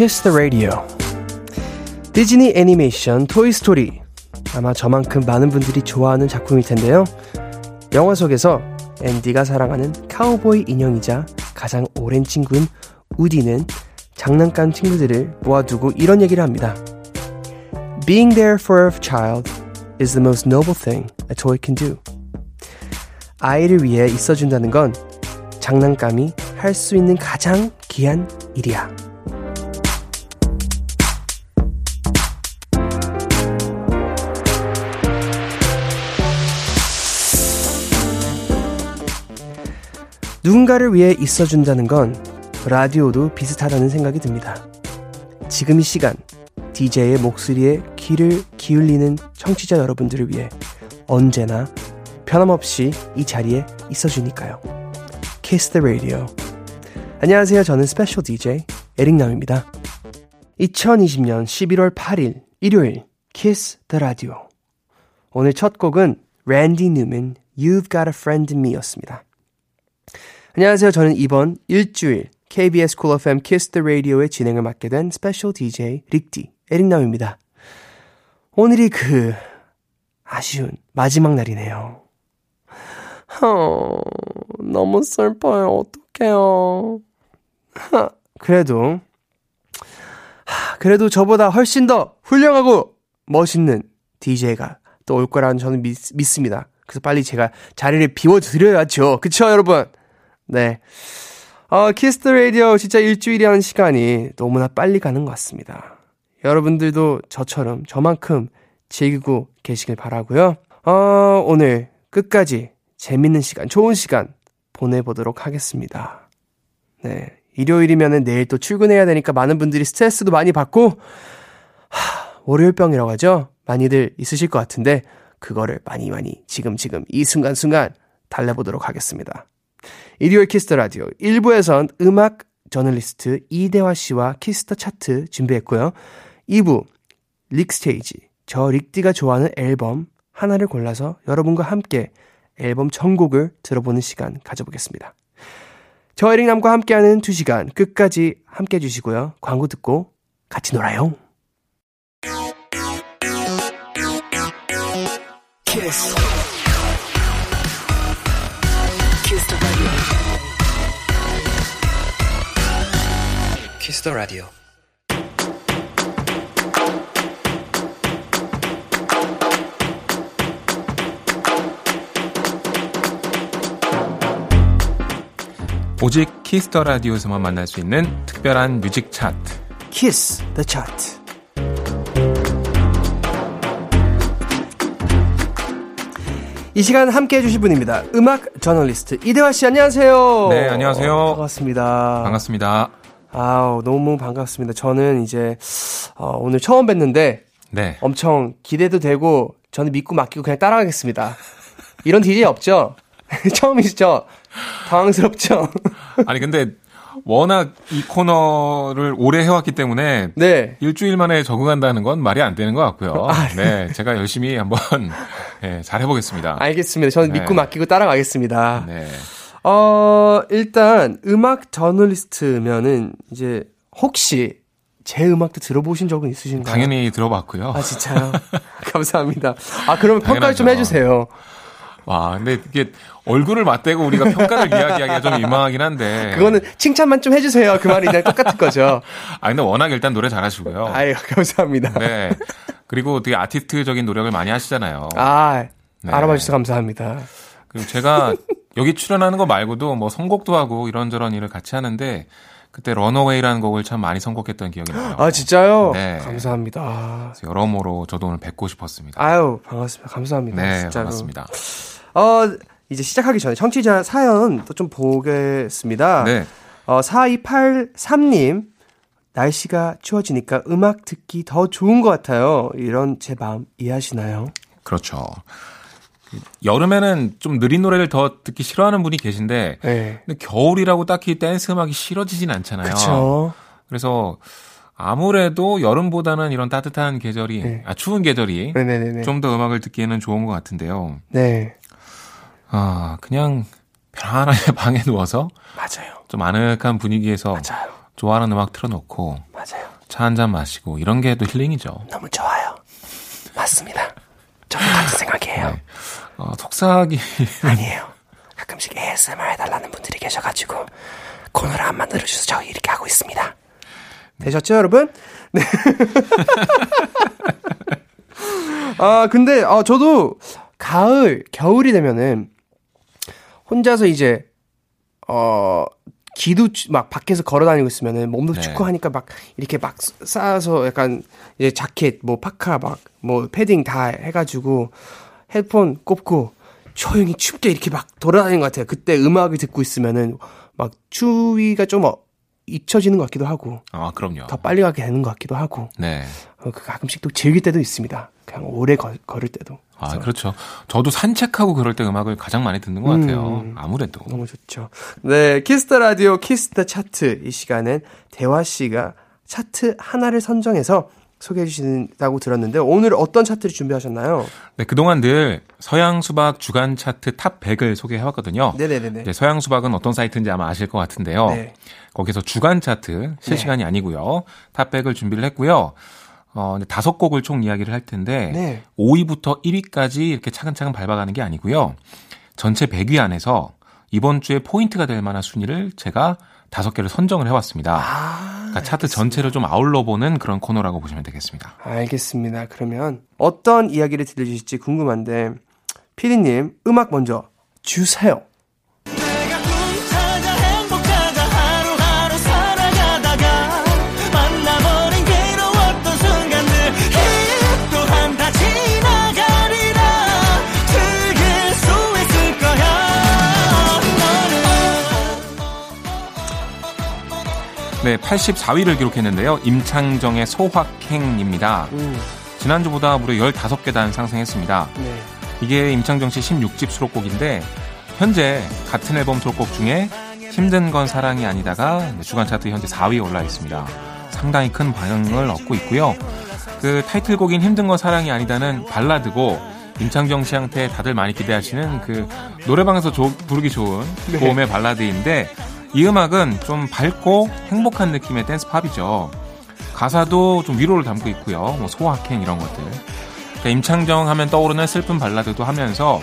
Kiss the Radio. 디즈니 애니메이션 토이 스토리. 아마 저만큼 많은 분들이 좋아하는 작품일 텐데요. 영화 속에서 앤디가 사랑하는 카우보이 인형이자 가장 오랜 친구인 우디는 장난감 친구들을 모아두고 이런 얘기를 합니다. Being there for a child is the most noble thing a toy can do. 아이를 위해 있어준다는 건 장난감이 할 수 있는 가장 귀한 일이야. 누군가를 위해 있어준다는 건 라디오도 비슷하다는 생각이 듭니다. 지금 이 시간, DJ의 목소리에 귀를 기울이는 청취자 여러분들을 위해 언제나 변함없이 이 자리에 있어주니까요. Kiss the Radio. 안녕하세요. 저는 special DJ 에릭남입니다. 2020년 11월 8일 일요일 Kiss the Radio. 오늘 첫 곡은 랜디 뉴맨 You've Got a Friend in Me였습니다. 안녕하세요. 저는 이번 일주일 KBS 쿨 FM 키스 더 라디오의 진행을 맡게 된 special DJ 릭디 에릭남입니다. 오늘이 그 아쉬운 마지막 날이네요. 어, 너무 슬퍼요. 어떡해요. 하, 그래도 하, 그래도 저보다 훨씬 더 훌륭하고 멋있는 DJ가 또 올 거라는 저는 믿, 믿습니다. 그래서 빨리 제가 자리를 비워드려야죠. 그쵸, 여러분? 네. 어, Kiss the Radio 진짜 일주일이라는 시간이 너무나 빨리 가는 것 같습니다. 여러분들도 저처럼 저만큼 즐기고 계시길 바라고요. 어, 오늘 끝까지 재밌는 시간, 좋은 시간 보내보도록 하겠습니다. 네. 일요일이면은 내일 또 출근해야 되니까 많은 분들이 스트레스도 많이 받고, 하, 월요일병이라고 하죠? 많이들 있으실 것 같은데, 그거를 많이 많이 지금 지금 이 순간순간 달래보도록 하겠습니다. 일요일 Kiss the Radio 1부에선 음악 저널리스트 이대화 씨와 Kiss the Chart 준비했고요. 2부 릭스테이지 저 릭디가 좋아하는 앨범 하나를 골라서 여러분과 함께 앨범 전곡을 들어보는 시간 가져보겠습니다. 저 에릭남과 함께하는 2시간 끝까지 함께 해주시고요. 광고 듣고 같이 놀아요. 키스. Kiss the Radio. 오직 Kiss the Radio에서만 만날 수 있는 특별한 뮤직 차트. Kiss the Chart. 이 시간 함께 해주실 분입니다. 음악 저널리스트 이대화 씨 안녕하세요. 네, 안녕하세요. 반갑습니다. 반갑습니다. 아우, 너무 반갑습니다. 저는 이제, 어, 오늘 처음 뵀는데, 네. 엄청 기대도 되고, 저는 믿고 맡기고 그냥 따라가겠습니다. 이런 DJ 없죠? 처음이시죠? 당황스럽죠? 아니, 근데, 워낙 이 코너를 오래 해왔기 때문에 네. 일주일 만에 적응한다는 건 말이 안 되는 것 같고요. 아, 네. 네, 제가 열심히 한번 네, 잘 해보겠습니다. 알겠습니다. 저는 네. 믿고 맡기고 따라가겠습니다. 네. 어, 일단 음악 저널리스트면은 이제 혹시 제 음악도 들어보신 적은 있으신가요? 당연히 들어봤고요. 아 진짜요? 감사합니다. 아 그러면 평가를 좀 해주세요. 와, 근데 이게 얼굴을 맞대고 우리가 평가를 이야기하기가 좀 민망하긴 한데. 그거는 칭찬만 좀 해주세요. 그 말이 그냥 똑같은 거죠. 아, 근데 워낙 일단 노래 잘하시고요. 아유, 감사합니다. 네. 그리고 되게 아티스트적인 노력을 많이 하시잖아요. 아, 네. 알아봐 주셔서 감사합니다. 그리고 제가 여기 출연하는 거 말고도 뭐 선곡도 하고 이런저런 일을 같이 하는데 그때 런어웨이라는 곡을 참 많이 선곡했던 기억이 나요. 아, 진짜요? 네. 감사합니다. 여러모로 저도 오늘 뵙고 싶었습니다. 아유, 반갑습니다. 감사합니다. 네, 진짜로. 반갑습니다. 어, 이제 시작하기 전에 청취자 사연 또 좀 보겠습니다. 네. 어, 4283님, 날씨가 추워지니까 음악 듣기 더 좋은 것 같아요. 이런 제 마음 이해하시나요? 그렇죠. 여름에는 좀 느린 노래를 더 듣기 싫어하는 분이 계신데, 네. 근데 겨울이라고 딱히 댄스 음악이 싫어지진 않잖아요. 그렇죠. 그래서 아무래도 여름보다는 이런 따뜻한 계절이, 네. 아 추운 계절이. 좀 더 음악을 듣기에는 좋은 것 같은데요. 네. 아, 그냥 편안하게 방에 누워서 맞아요. 좀 아늑한 분위기에서 맞아요. 좋아하는 음악 틀어놓고 맞아요. 차 한 잔 마시고 이런 게 또 힐링이죠. 너무 좋아요. 맞습니다. 저도 같은 생각이에요. 네. 어, 속삭이 아니에요. 가끔씩 ASMR 해달라는 분들이 계셔가지고 코너를 안 만들어주셔서 저희 이렇게 하고 있습니다. 되셨죠, 여러분? 네. 아, 근데, 아, 저도 가을, 겨울이 되면은 혼자서 이제, 어, 기도 막 밖에서 걸어 다니고 있으면은 몸도 네. 춥고 하니까 막 이렇게 막 쌓아서 약간 이제 자켓, 뭐 파카 막 뭐 패딩 다 해가지고 헤드폰 꼽고 조용히 춥게 이렇게 막 돌아다니는 것 같아요. 그때 음악을 듣고 있으면은 막 추위가 좀 어, 잊혀지는 것 같기도 하고 아, 그럼요. 더 빨리 가게 되는 것 같기도 하고 네. 어, 그 가끔씩 또 즐길 때도 있습니다. 그냥 오래 걸, 걸을 때도. 아, 그렇죠. 저도 산책하고 그럴 때 음악을 가장 많이 듣는 것 같아요. 음. 아무래도. 너무 좋죠. 네, Kiss the Radio Kiss the Chart 이 시간은 대화 씨가 차트 하나를 선정해서 소개해 주신다고 들었는데 오늘 어떤 차트를 준비하셨나요? 네, 그동안 늘 서양 수박 주간 차트 top 100을 소개해 왔거든요. 네네네네. 이제 서양 수박은 어떤 사이트인지 아마 아실 것 같은데요. 네. 거기서 주간 차트 실시간이 아니고요. top 100을 준비를 했고요. 어, 다섯 곡을 총 이야기를 할 텐데 네. 5위부터 1위까지 이렇게 차근차근 밟아가는 게 아니고요. 전체 100위 안에서 이번 주에 포인트가 될 만한 순위를 제가 다섯 개를 선정을 해왔습니다. 아, 그러니까 차트 전체를 좀 아울러 보는 그런 코너라고 보시면 되겠습니다. 알겠습니다. 그러면 어떤 이야기를 들려주실지 궁금한데 피디님 음악 먼저 주세요. 네, 84위를 기록했는데요. 임창정의 소확행입니다. 음, 지난주보다 무려 15계단 상승했습니다. 네. 이게 임창정 씨 16집 수록곡인데 현재 같은 앨범 수록곡 중에 힘든 건 사랑이 아니다가 주간 차트 현재 4위에 올라 있습니다. 상당히 큰 반응을 얻고 있고요. 그 타이틀곡인 힘든 건 사랑이 아니다는 발라드고 임창정 씨한테 다들 많이 기대하시는 그 노래방에서 조- 부르기 좋은 네. 고음의 발라드인데 이 음악은 좀 밝고 행복한 느낌의 댄스 팝이죠. 가사도 좀 위로를 담고 있고요. 뭐 소확행 이런 것들. 그러니까 임창정 하면 떠오르는 슬픈 발라드도 하면서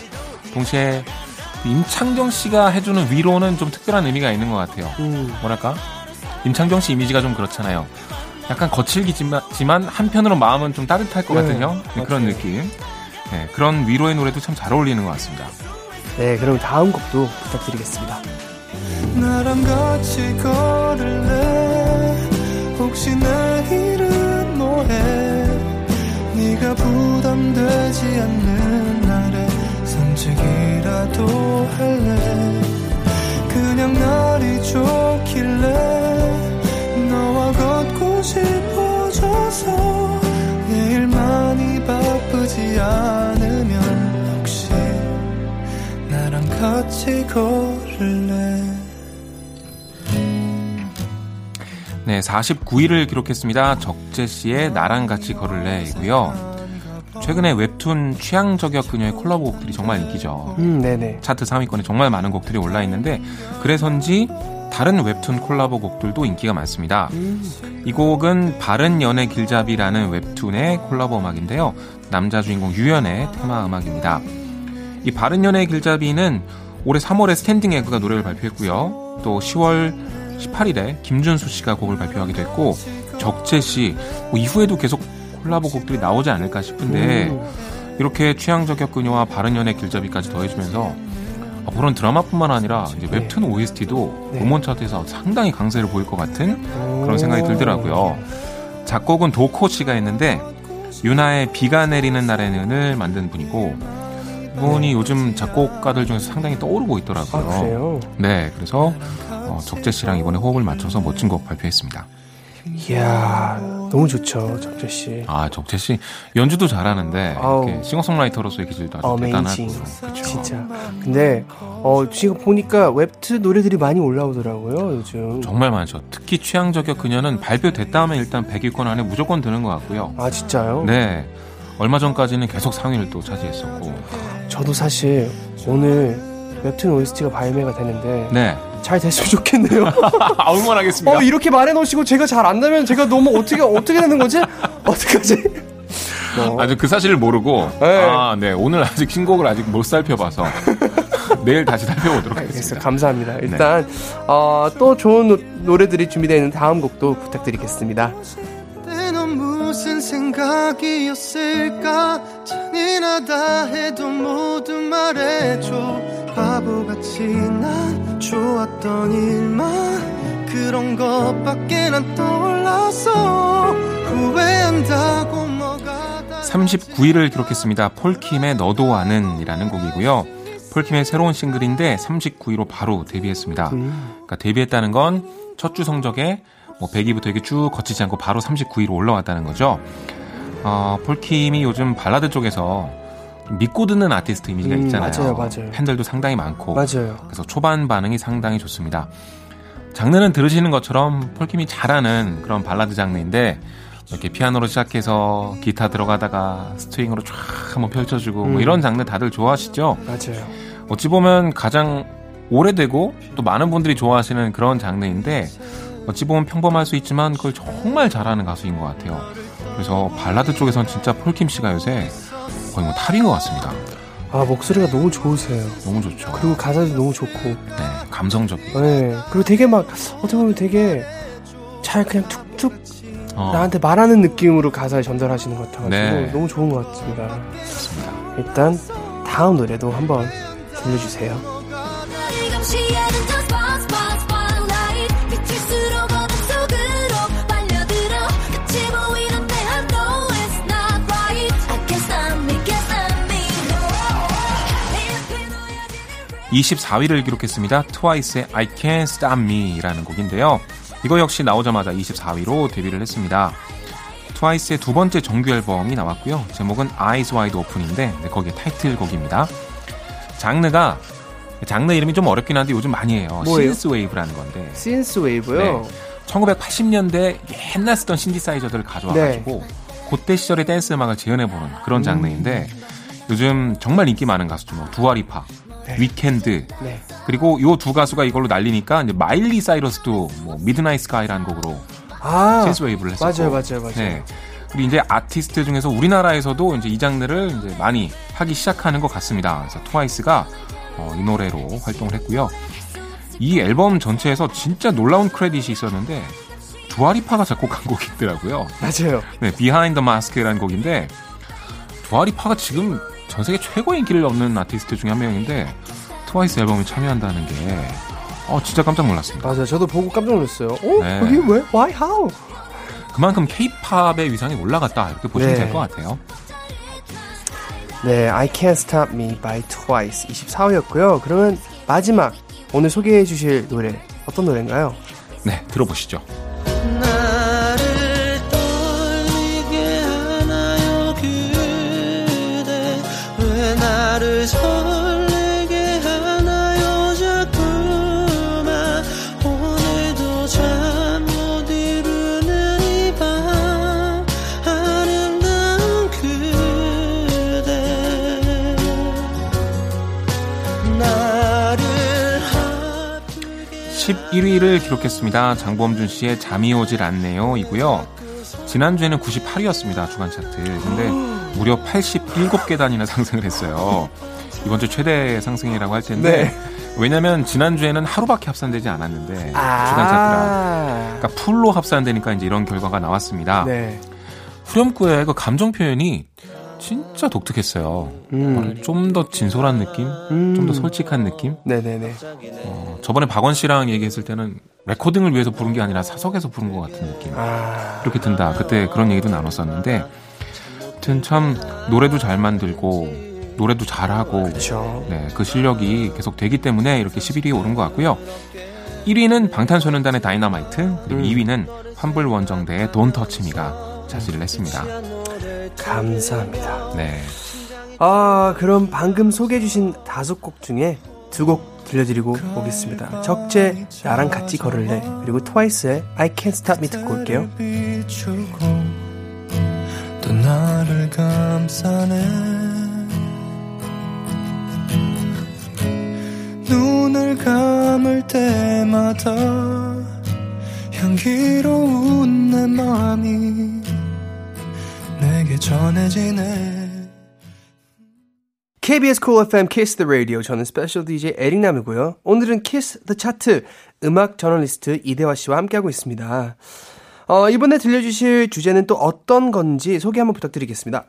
동시에 임창정 씨가 해주는 위로는 좀 특별한 의미가 있는 것 같아요. 음, 뭐랄까? 임창정 씨 이미지가 좀 그렇잖아요. 약간 거칠기지만 지만 한편으로 마음은 좀 따뜻할 것 네, 같은 형? 네, 그런. 느낌. 네, 그런 위로의 노래도 참 잘 어울리는 것 같습니다. 네, 그럼 다음 곡도 부탁드리겠습니다. 나랑 같이 걸을래? 혹시 내일은 뭐해? 네가 부담되지 않는 날에 산책이라도 할래? 그냥 날이 좋길래 너와 걷고 싶어져서 내일 많이 바쁘지 않으면 혹시 나랑 같이 걸을래 네, 49위를 기록했습니다. 적재 씨의 나랑 같이 걸을래이고요. 최근에 웹툰 취향 저격 그녀의 콜라보 곡들이 정말 인기죠. 음, 네네. 차트 상위권에 정말 많은 곡들이 올라 있는데 그래서인지 다른 웹툰 콜라보 곡들도 인기가 많습니다. 이 곡은 바른 연애 길잡이라는 웹툰의 콜라보 음악인데요. 남자 주인공 유연의 테마 음악입니다. 이 바른 연애 길잡이는 올해 3월에 스탠딩 에그가 노래를 발표했고요. 또 10월 18일에 김준수 씨가 곡을 발표하기도 했고 적재 씨 뭐 이후에도 계속 콜라보 곡들이 나오지 않을까 싶은데 음, 이렇게 취향 저격 그녀와 바른 연애 길잡이까지 더해주면서 아, 그런 드라마뿐만 아니라 이제 네. 웹툰 OST도 네. 음원 차트에서 상당히 강세를 보일 것 같은 오. 그런 생각이 들더라고요. 작곡은 도코 씨가 했는데 유나의 비가 내리는 날에는을 만든 분이고 이분이 요즘 작곡가들 중에서 상당히 떠오르고 아, 있더라고요. 그래요? 네, 그래서 어, 적재 씨랑 이번에 호흡을 맞춰서 멋진 곡 발표했습니다. 이야, 너무 좋죠, 적재 씨. 아, 적재 씨 연주도 잘하는데. 이렇게 싱어송라이터로서의 기질도 아주 어메이징. 대단하고 그렇죠. 진짜. 근데, 어, 지금 보니까 웹툰 노래들이 많이 올라오더라고요, 요즘. 정말 많죠. 특히 취향 저격 그녀는 발표됐다 하면 일단 100위권 안에 무조건 드는 것 같고요. 아, 진짜요? 네. 얼마 전까지는 계속 상위를 또 차지했었고. 저도 사실 오늘 웹툰 OST가 발매가 되는데 네. 잘 됐으면 좋겠네요. 아, 응원하겠습니다. 어 이렇게 말해놓으시고 제가 잘안 되면 제가 너무 어떻게 어떻게 되는 거지? 어떡하지? 뭐. 아직 그 사실을 모르고 네. 아, 네. 오늘 아직 신곡을 아직 못 살펴봐서 내일 다시 살펴보도록. 하겠습니다. 감사합니다. 일단 어, 또 좋은 노, 노래들이 준비되어 있는 다음 곡도 부탁드리겠습니다. 생각이었을까 잔인하다 해도 모두 말해줘 바보같이 난 좋았던 일만 그런 것밖에 난 떠올랐어 후회한다고 뭐가 다 39위를 기록했습니다. 폴킴의 너도 아는 이라는 곡이고요. 폴킴의 새로운 싱글인데 39위로 바로 데뷔했습니다. 그러니까 데뷔했다는 건 첫 주 성적에 뭐 100위부터 이렇게 쭉 거치지 않고 바로 39위로 올라왔다는 거죠. 어, 폴킴이 요즘 발라드 쪽에서 믿고 듣는 아티스트 이미지가 음, 있잖아요. 맞아요, 맞아요. 팬들도 상당히 많고. 맞아요. 그래서 초반 반응이 상당히 좋습니다. 장르는 들으시는 것처럼 폴킴이 잘하는 그런 발라드 장르인데 이렇게 피아노로 시작해서 기타 들어가다가 string으로 쫙 한번 펼쳐주고 뭐 음. 이런 장르 다들 좋아하시죠? 맞아요. 어찌 보면 가장 오래되고 또 많은 분들이 좋아하시는 그런 장르인데 어찌 보면 평범할 수 있지만 그걸 정말 잘하는 가수인 것 같아요. 그래서 발라드 쪽에선 진짜 폴킴 씨가 요새 거의 뭐 탑인 것 같습니다. 아 목소리가 너무 좋으세요. 너무 좋죠. 그리고 가사도 너무 좋고. 네, 감성적이고. 네. 그리고 되게 막 어떻게 보면 되게 잘 그냥 툭툭 어, 나한테 말하는 느낌으로 가사를 전달하시는 것 같아가지고 네. 너무 좋은 것 같습니다. 좋습니다. 일단 다음 노래도 한번 들려주세요. 24위를 기록했습니다. 트와이스의 I Can't Stop Me라는 곡인데요. 이거 역시 나오자마자 24위로 데뷔를 했습니다. 트와이스의 두 번째 정규 앨범이 나왔고요. 제목은 Eyes Wide Open인데 네, 거기에 타이틀곡입니다. 장르가 장르 이름이 좀 어렵긴 한데 요즘 많이 해요. synthwave라는 건데 synthwave요. 네. 1980년대 옛날 쓰던 신디사이저들을 가져와가지고 그때 시절의 댄스 음악을 재현해보는 그런 장르인데 요즘 정말 인기 많은 가수죠. 뭐 두아리파, 위켄드 네. 그리고 요 두 가수가 이걸로 난리니까 이제 마일리 사이러스도 뭐 Midnight Sky라는 곡으로 아 synthwave를 했었고 맞아요, 맞아요, 맞아요. 네. 그리고 이제 아티스트 중에서 우리나라에서도 이제 이 장르를 이제 많이 하기 시작하는 것 같습니다. 그래서 트와이스가 어, 이 노래로 활동을 했고요. 이 앨범 전체에서 진짜 놀라운 크레딧이 있었는데 두아리파가 작곡한 곡이 있더라고요. 맞아요. 네, Behind the Mask라는 곡인데 두아리파가 지금 전 세계 최고의 인기를 얻는 아티스트 중에 한 명인데 트와이스 앨범에 참여한다는 게 어, 진짜 깜짝 놀랐습니다. 맞아요. 저도 보고 깜짝 놀랐어요. 어? 네. 여기 왜? Why? How? 그만큼 케이팝의 위상이 올라갔다 이렇게 보시면 네. 될것 같아요. 네, I Can't Stop Me by Twice 24호였고요. 그러면 마지막 오늘 소개해 주실 노래 어떤 노래인가요? 네, 들어보시죠. 11위를 기록했습니다. 장범준 씨의 잠이 오질 않네요. 이고요. 지난주에는 98위였습니다. 주간 차트. 근데 무려 87계단이나 상승을 했어요. 이번 주 최대 상승이라고 할 텐데 네. 왜냐면 지난주에는 하루밖에 합산되지 않았는데 주간 차트라 아, 그러니까 풀로 합산되니까 이제 이런 결과가 나왔습니다. 네. 후렴구의 그 감정 표현이 진짜 독특했어요. 음. 좀더 진솔한 느낌, 음. 좀더 솔직한 느낌. 네네네. 어, 저번에 박원 씨랑 얘기했을 때는 레코딩을 위해서 부른 게 아니라 사석에서 부른 것 같은 느낌. 아, 이렇게 든다. 그때 그런 얘기도 나눴었는데, 하여튼 참 노래도 잘 만들고 노래도 잘하고, 그렇죠. 네, 그 실력이 계속 되기 때문에 이렇게 11위에 오른 것 같고요. 1위는 방탄소년단의 다이너마이트, 그리고 음. 2위는 환불 원정대의 돈 터치미가 차지를 했습니다. 감사합니다. 네. 아, 그럼 방금 소개해 주신 다섯 곡 중에 두 곡 들려드리고 오겠습니다. 적재 나랑 같이 걸을래 그리고 트와이스의 I Can't Stop Me 듣고 올게요. 또 나를 감싸네 눈을 감을 때마다 향기로운 내 맘이 내게 전해지네 KBS Cool FM Kiss the Radio. 저는 스페셜 DJ 에릭남이고요. 오늘은 Kiss the Chart 음악 저널리스트 이대화 씨와 함께하고 있습니다. 어, 이번에 들려주실 주제는 또 어떤 건지 소개 한번 부탁드리겠습니다.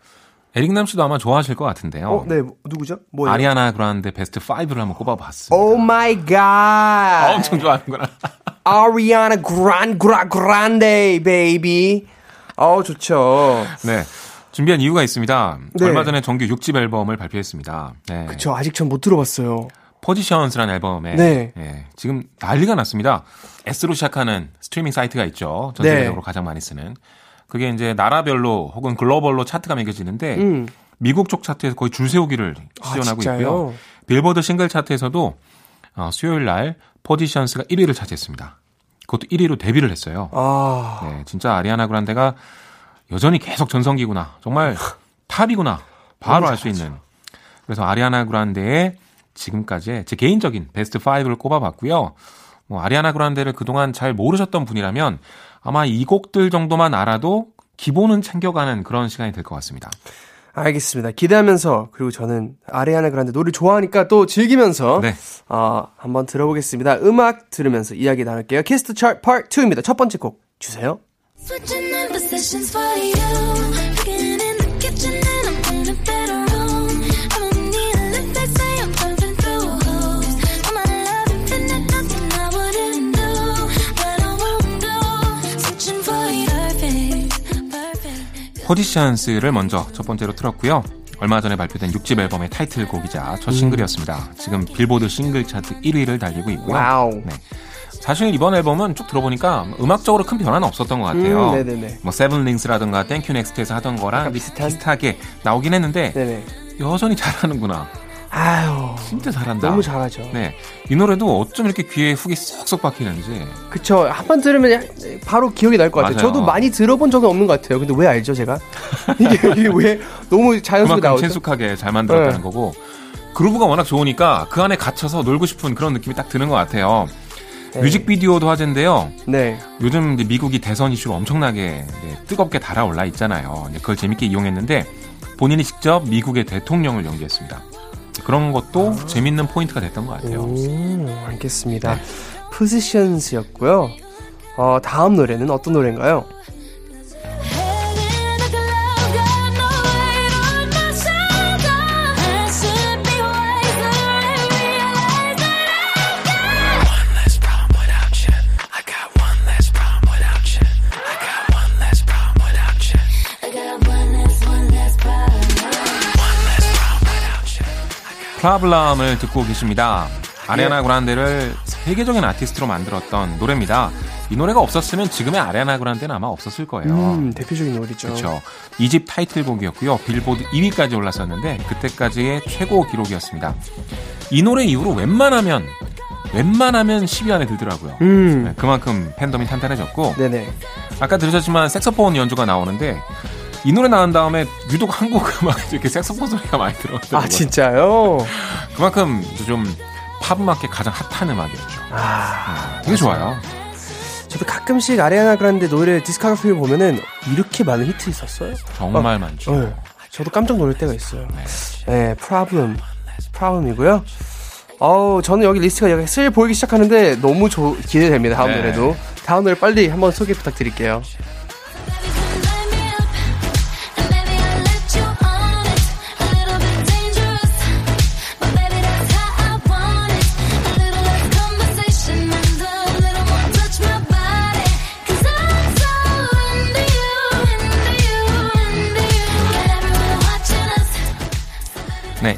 에릭 남 씨도 아마 좋아하실 것 같은데요. 어, 네, 누구죠? 뭐예요? 아리아나 그란데 베스트 5를 한번 꼽아봤습니다. Oh my god. 아, 엄청 좋아하는구나. 아리아나 그란 그라 그란데 baby. 어, 좋죠. 네. 준비한 이유가 있습니다. 네. 얼마 전에 정규 6집 앨범을 발표했습니다. 네. 저 아직 전 못 들어봤어요. Positions라는 앨범에 네. 예, 지금 난리가 났습니다. S로 시작하는 스트리밍 사이트가 있죠. 전 세계적으로 네. 가장 많이 쓰는. 그게 이제 나라별로 혹은 글로벌로 차트가 매겨지는데 음. 미국 쪽 차트에서 거의 줄 세우기를 아, 시전하고 진짜요? 있고요. 빌보드 싱글 차트에서도 어, 수요일 날 Positions가 1위를 차지했습니다. 그것도 1위로 데뷔를 했어요. 아. 네, 진짜 아리아나 그란데가 여전히 계속 전성기구나. 정말 탑이구나. 바로 알 수 있는. 그래서 아리아나 그란데의 지금까지의 제 개인적인 베스트 5를 꼽아봤고요. 뭐 아리아나 그란데를 그동안 잘 모르셨던 분이라면 아마 이 곡들 정도만 알아도 기본은 챙겨가는 그런 시간이 될 것 같습니다. 알겠습니다. 기대하면서 그리고 저는 아리아나 그란데 노래 좋아하니까 또 즐기면서 네. 어, 한번 들어보겠습니다. 음악 들으면서 이야기 나눌게요. Kiss the Chart 파트 2입니다. 첫 번째 곡 주세요. Positions를 먼저 첫 번째로 틀었고요. 얼마 전에 발표된 6집 앨범의 타이틀곡이자 첫 싱글이었습니다. 지금 빌보드 싱글 차트 1위를 달리고 있고요. Wow. 네. 사실 이번 앨범은 쭉 들어보니까 음악적으로 큰 변화는 없었던 것 같아요. 음, 네네네. 뭐 Seven Rings라든가 Thank You Next에서 하던 거랑 비슷한? 비슷하게 나오긴 했는데 네네. 여전히 잘하는구나. 아유. 진짜 잘한다. 너무 잘하죠. 네. 이 노래도 어쩜 이렇게 귀에 hook이 쏙쏙 박히는지. 그쵸. 한 번 들으면 야- 바로 기억이 날 것 같아요. 맞아요. 저도 많이 들어본 적은 없는 것 같아요. 근데 왜 알죠, 제가? 이게, 이게 왜 너무 자연스럽게 나오죠? 친숙하게 잘 만들었다는 네. 거고 그루브가 워낙 좋으니까 그 안에 갇혀서 놀고 싶은 그런 느낌이 딱 드는 것 같아요. 네. 뮤직비디오도 화제인데요. 네. 요즘 미국이 대선 이슈로 엄청나게 뜨겁게 달아올라 있잖아요. 그걸 재밌게 이용했는데 본인이 직접 미국의 대통령을 연기했습니다. 그런 것도 재밌는 포인트가 됐던 것 같아요. 오, 알겠습니다. 포지션스였고요. 어, 다음 노래는 어떤 노래인가요? 프라블럼을 듣고 계십니다. 아리아나 그란데를 세계적인 아티스트로 만들었던 노래입니다. 이 노래가 없었으면 지금의 아리아나 그란데는 아마 없었을 거예요. 음, 대표적인 노래죠. 그렇죠. 이 집 타이틀곡이었고요. 빌보드 2위까지 올랐었는데 그때까지의 최고 기록이었습니다. 이 노래 이후로 웬만하면 웬만하면 10위 안에 들더라고요. 음. 네, 그만큼 팬덤이 탄탄해졌고 네네. 아까 들으셨지만 색소폰 연주가 나오는데 이 노래 나온 다음에 유독 한국 음악에 이렇게 색소폰 소리가 많이 들어오더라고요. 아, 진짜요? 그만큼 좀 팝음악계 가장 핫한 음악이었죠. 아, 되게 좋아요. 저도 가끔씩 아리아나 그란데 노래 discography를 보면은 이렇게 많은 히트 있었어요? 정말 많죠. 네. 저도 깜짝 놀랄 때가 있어요. 네, Problem. Problem이고요. 어우, 저는 여기 리스트가 여기 슬 보이기 시작하는데 너무 조, 기대됩니다. 다음 네. 노래도. 다음 노래 빨리 한번 소개 부탁드릴게요.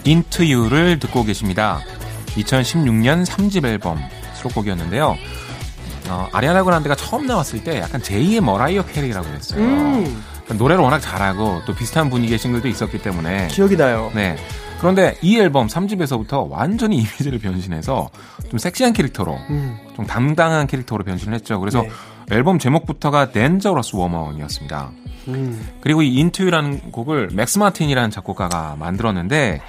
Into You를 듣고 계십니다. 2016년 3집 앨범 수록곡이었는데요. 어, 아리아나 그란데가 처음 나왔을 때 약간 제2의 머라이어 캐리라고 했어요. 음, 그러니까 노래를 워낙 잘하고 또 비슷한 분위기의 싱글도 있었기 때문에 기억이 나요. 네. 그런데 이 앨범 3집에서부터 완전히 이미지를 변신해서 좀 섹시한 캐릭터로 음, 좀 당당한 캐릭터로 변신을 했죠. 그래서 네. 앨범 제목부터가 Dangerous Woman이었습니다. 음. 그리고 이 Into You라는 곡을 맥스 마틴이라는 작곡가가 만들었는데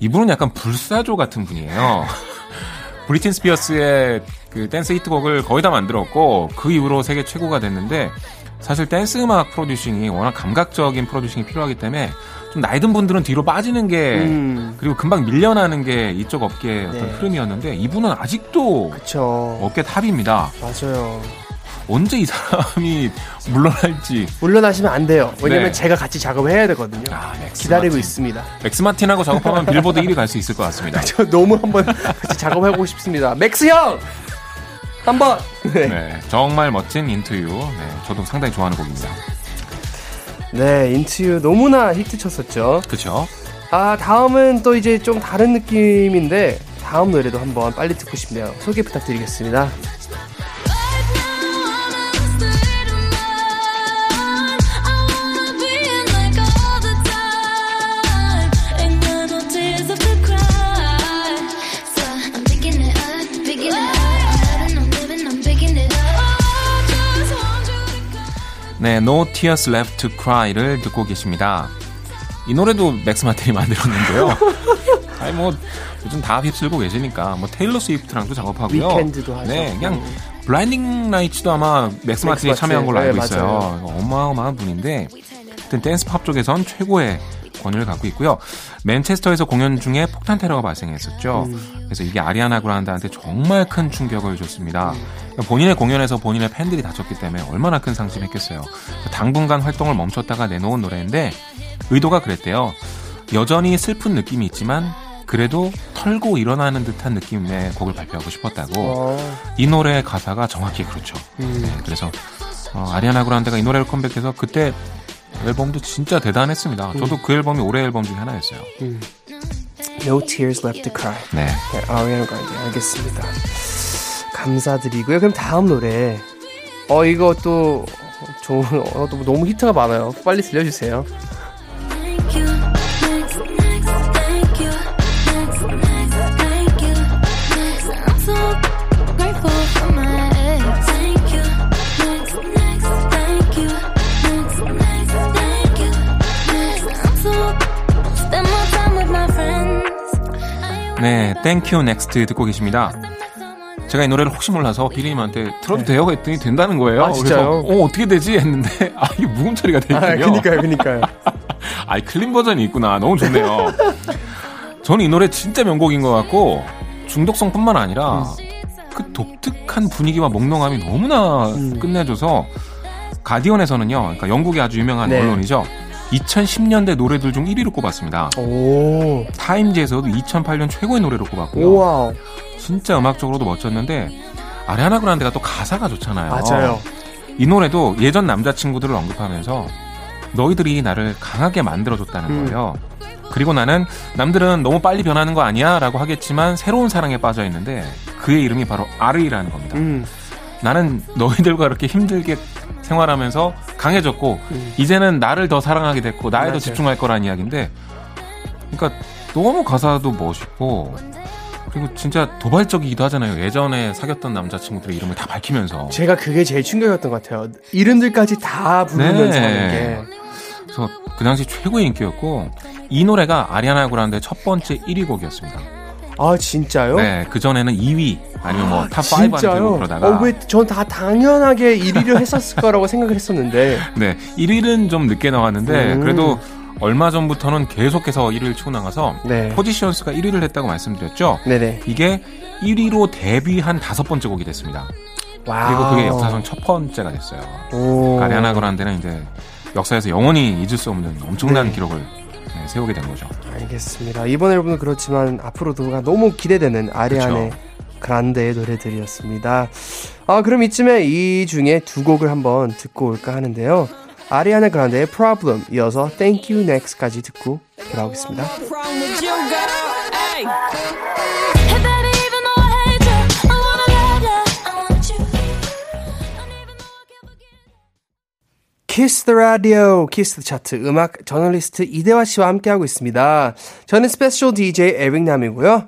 이분은 약간 불사조 같은 분이에요. 브리트니 스피어스의 그 댄스 히트곡을 거의 다 만들었고 그 이후로 세계 최고가 됐는데 사실 댄스 음악 producing이 워낙 감각적인 producing이 필요하기 때문에 좀 나이 든 분들은 뒤로 빠지는 게 음. 그리고 금방 밀려나는 게 이쪽 업계의 어떤 네. 흐름이었는데 이분은 아직도 그쵸. 업계 탑입니다. 맞아요. 언제 이 사람이 물러날지 물러나시면 안 돼요. 왜냐면 네. 제가 같이 작업을 해야 되거든요. 아, 기다리고. 있습니다. 맥스 마틴하고 작업하면 빌보드 1위 갈 수 있을 것 같습니다. 저 너무 한번 같이 작업해보고 싶습니다. 맥스 형! 한번! 네. 네, 정말 멋진 Into You. 네, 저도 상당히 좋아하는 곡입니다. 네, Into You 너무나 히트 쳤었죠. 그렇죠? 아, 다음은 또 이제 좀 다른 느낌인데, 다음 노래도 한번 빨리 듣고 싶네요. 소개 부탁드리겠습니다. 네, No Tears Left to Cry를 듣고 계십니다. 이 노래도 맥스 마틴이 만들었는데요. 아니 뭐 요즘 다 휩쓸고 계시니까 뭐 테일러 스위프트랑도 작업하고요. 위켄드도 하죠. 네, 그냥 Blinding Lights도 아마 맥스 마틴이 마틴. 참여한 걸로 네, 알고 있어요. 맞아요. 이거 어마어마한 분인데 하여튼 댄스 팝 쪽에선 최고의 권위를 갖고 있고요. 맨체스터에서 공연 중에 폭탄 테러가 발생했었죠. 음. 그래서 이게 아리아나 그란데한테 정말 큰 충격을 줬습니다. 본인의 공연에서 본인의 팬들이 다쳤기 때문에 얼마나 큰 상심했겠어요. 당분간 활동을 멈췄다가 내놓은 노래인데 의도가 그랬대요. 여전히 슬픈 느낌이 있지만 그래도 털고 일어나는 듯한 느낌의 곡을 발표하고 싶었다고. 어, 이 노래의 가사가 정확히 그렇죠. 음. 네, 그래서 어, 아리아나 그란데가 이 노래를 컴백해서 그때 앨범도 진짜 대단했습니다. 저도 그 앨범이 올해 앨범 중에 하나였어요. No Tears Left to Cry. 네. 네, 아리아나 그란데 알겠습니다. 감사드리고요. 그럼 다음 노래. 어 이거 또 좋은 어, 또 너무 히트가 많아요. 빨리 들려주세요. 네, Thank You Next 듣고 계십니다. 제가 이 노래를 혹시 몰라서 비리님한테 틀어도 돼요? 했더니 된다는 거예요. 아, 진짜요? 그래서 어, 어떻게 되지? 했는데 아, 이게 묵음 처리가 돼 아, 있군요. 그니까요, 그니까요. 아이 클린 버전이 있구나. 너무 좋네요. 저는 이 노래 진짜 명곡인 것 같고 중독성뿐만 아니라 그 독특한 분위기와 몽롱함이 너무나 음. 끝내줘서 가디언에서는요, 그러니까 영국의 아주 유명한 네. 언론이죠. 2010년대 노래들 중 1위로 꼽았습니다. 오, 타임지에서도 2008년 최고의 노래로 꼽았고요. 우와, 진짜 음악적으로도 멋졌는데 아리아나 그란데가 또 가사가 좋잖아요. 맞아요. 이 노래도 예전 남자친구들을 언급하면서 너희들이 나를 강하게 만들어줬다는 음. 거예요. 그리고 나는 남들은 너무 빨리 변하는 거 아니야? 라고 하겠지만 새로운 사랑에 빠져 있는데 그의 이름이 바로 아르이라는 겁니다. 음, 나는 너희들과 이렇게 힘들게 생활하면서 강해졌고 음. 이제는 나를 더 사랑하게 됐고 나에. 더 집중할 거란 이야기인데 그러니까 너무 가사도 멋있고 그리고 진짜 도발적이기도 하잖아요. 예전에 사귀었던 남자친구들의 이름을 다 밝히면서 제가 그게 제일 충격이었던 것 같아요. 이름들까지 다 부르면서 네. 하는 게. 그래서 그 당시 최고의 인기였고 이 노래가 아리아나 그란데 첫 번째 1위 곡이었습니다. 아, 진짜요? 네, 그 전에는 2위 아니면 뭐 탑5 안에? 그러다가 어, 왜, 전 다 당연하게 1위를 했었을 거라고 생각을 했었는데. 네, 1위는 좀 늦게 나왔는데 음. 그래도 얼마 전부터는 계속해서 1위를 치고 나가서 네. Positions가 1위를 했다고 말씀드렸죠. 네네. 이게 1위로 데뷔한 다섯 번째 곡이 됐습니다. Wow. 그리고 그게 역사상 첫 번째가 됐어요. 오. 아리아나 그란데는 이제 역사에서 영원히 잊을 수 없는 엄청난 네. 기록을 네, 세우게 된 거죠. 알겠습니다. 이번 앨범은 그렇지만 앞으로도가 너무 기대되는 아리아나 그쵸. 그란데의 노래들이었습니다. 아, 그럼 이쯤에 이 중에 두 곡을 한번 듣고 올까 하는데요. 아리아나 그란데의 Problem 이어서 Thank You Next까지 듣고 돌아오겠습니다. Kiss the Radio, Kiss the Chart 음악 저널리스트 이대화 씨와 함께하고 있습니다. 저는 special DJ 에릭남이고요.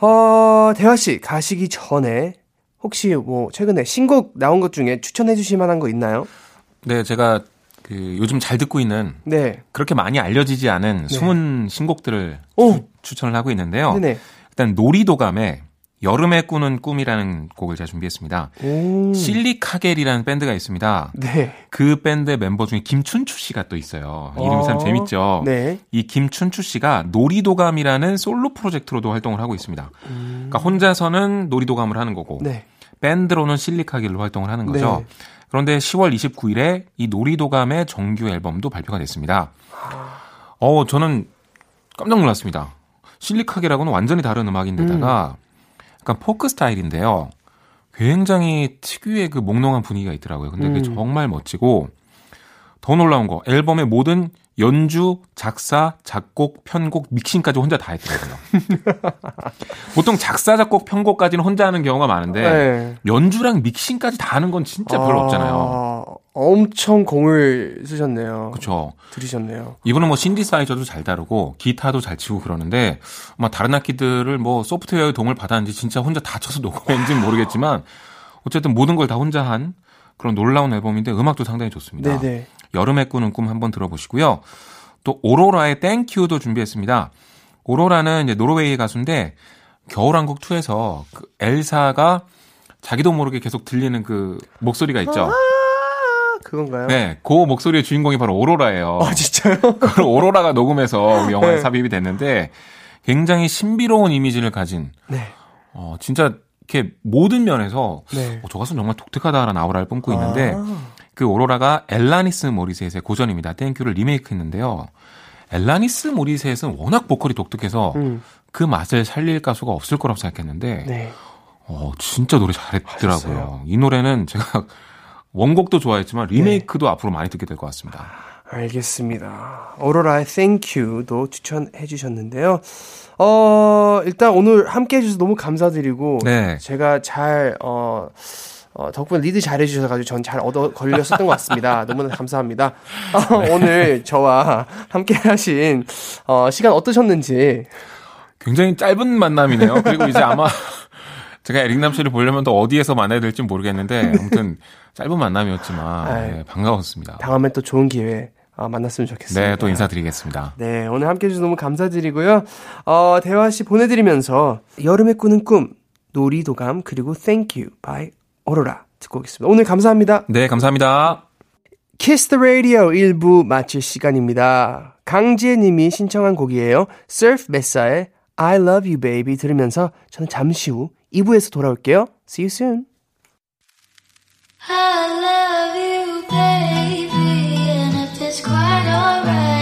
어, 대화 씨 가시기 전에 혹시 뭐 최근에 신곡 나온 것 중에 추천해 주실 만한 거 있나요? 네, 제가 그 요즘 잘 듣고 있는 네. 그렇게 많이 알려지지 않은 숨은 신곡들을 오, 추천을 하고 있는데요. 네네. 일단 놀이도감의 여름에 꾸는 꿈이라는 곡을 제가 준비했습니다. 오. 실리카겔이라는 밴드가 있습니다. 네. 그 밴드 멤버 중에 김춘추 씨가 또 있어요. 이름이 참 어. 재밌죠. 네. 이 김춘추 씨가 놀이도감이라는 솔로 프로젝트로도 활동을 하고 있습니다. 그러니까 혼자서는 놀이도감을 하는 거고 음. 네. 밴드로는 실리카길로 활동을 하는 거죠. 네. 그런데 10월 29일에 이 놀이도감의 정규 앨범도 발표가 됐습니다. 어, 저는 깜짝 놀랐습니다. 실리카길하고는 완전히 다른 음악인데다가 약간 포크 스타일인데요. 굉장히 특유의 그 몽롱한 분위기가 있더라고요. 근데 그게 음. 정말 멋지고 더 놀라운 거 앨범의 모든 연주, 작사, 작곡, 편곡, 믹싱까지 혼자 다 했더라고요. 보통 작사, 작곡, 편곡까지는 혼자 하는 경우가 많은데 네. 연주랑 믹싱까지 다 하는 건 진짜 별로 아, 없잖아요. 엄청 공을 쓰셨네요. 그렇죠. 들으셨네요. 이분은 뭐 신디사이저도 잘 다루고 기타도 잘 치고 그러는데 뭐 다른 악기들을 뭐 소프트웨어의 도움을 받았는지 진짜 혼자 다 쳐서 녹음했는지는 모르겠지만 어쨌든 모든 걸 다 혼자 한 그런 놀라운 앨범인데 음악도 상당히 좋습니다. 네네. 여름에 꾸는 꿈 한번 들어보시고요. 또 오로라의 Thank You도 준비했습니다. 오로라는 이제 노르웨이 가수인데 겨울왕국 2에서 그 엘사가 자기도 모르게 계속 들리는 그 목소리가 있죠. 아, 그건가요? 네, 그 목소리의 주인공이 바로 오로라예요. 아, 진짜요? 그걸 오로라가 녹음해서 우리 영화에 네. 삽입이 됐는데 굉장히 신비로운 이미지를 가진 네. 어 진짜 이렇게 모든 면에서 네. 어, 저 가수는 정말 독특하다라는 아우라를 뿜고 있는데 아. 그 오로라가 엘라니스 모리셋의 고전입니다. Thank You를 리메이크했는데요. 엘라니스 모리셋은 워낙 보컬이 독특해서 음. 그 맛을 살릴 가수가 없을 거라고 생각했는데 네. 어 진짜 노래 잘했더라고요. 잘했어요. 이 노래는 제가 원곡도 좋아했지만 네. 리메이크도 앞으로 많이 듣게 될 것 같습니다. 알겠습니다. 오로라의 Thank You도 추천해 주셨는데요. 어, 일단 오늘 함께 해주셔서 너무 감사드리고, 네. 제가 잘, 어, 어, 덕분에 리드 잘 해주셔가지고 전 잘 얻어 걸렸었던 것 같습니다. 너무나 감사합니다. 어, 오늘 저와 함께 하신, 어, 시간 어떠셨는지. 굉장히 짧은 만남이네요. 그리고 이제 아마 제가 에릭남 씨를 보려면 또 어디에서 만나야 될지 모르겠는데 아무튼 짧은 만남이었지만. 네, 반가웠습니다. 다음에 또 좋은 기회 어, 만났으면 좋겠습니다. 네, 또 인사드리겠습니다. 네, 오늘 함께 해주셔서 너무 감사드리고요. 어, 대화 씨 보내드리면서 여름에 꾸는 꿈, 놀이도감, 그리고 Thank You by 오로라 듣고 오겠습니다. 오늘 감사합니다. 네, 감사합니다. Kiss the Radio 1부 마칠 시간입니다. 강지혜 님이 신청한 곡이에요. Surf Messa의 I Love You Baby 들으면서 저는 잠시 후 2부에서 돌아올게요. See you soon. I love you, baby. And if it's quite alright,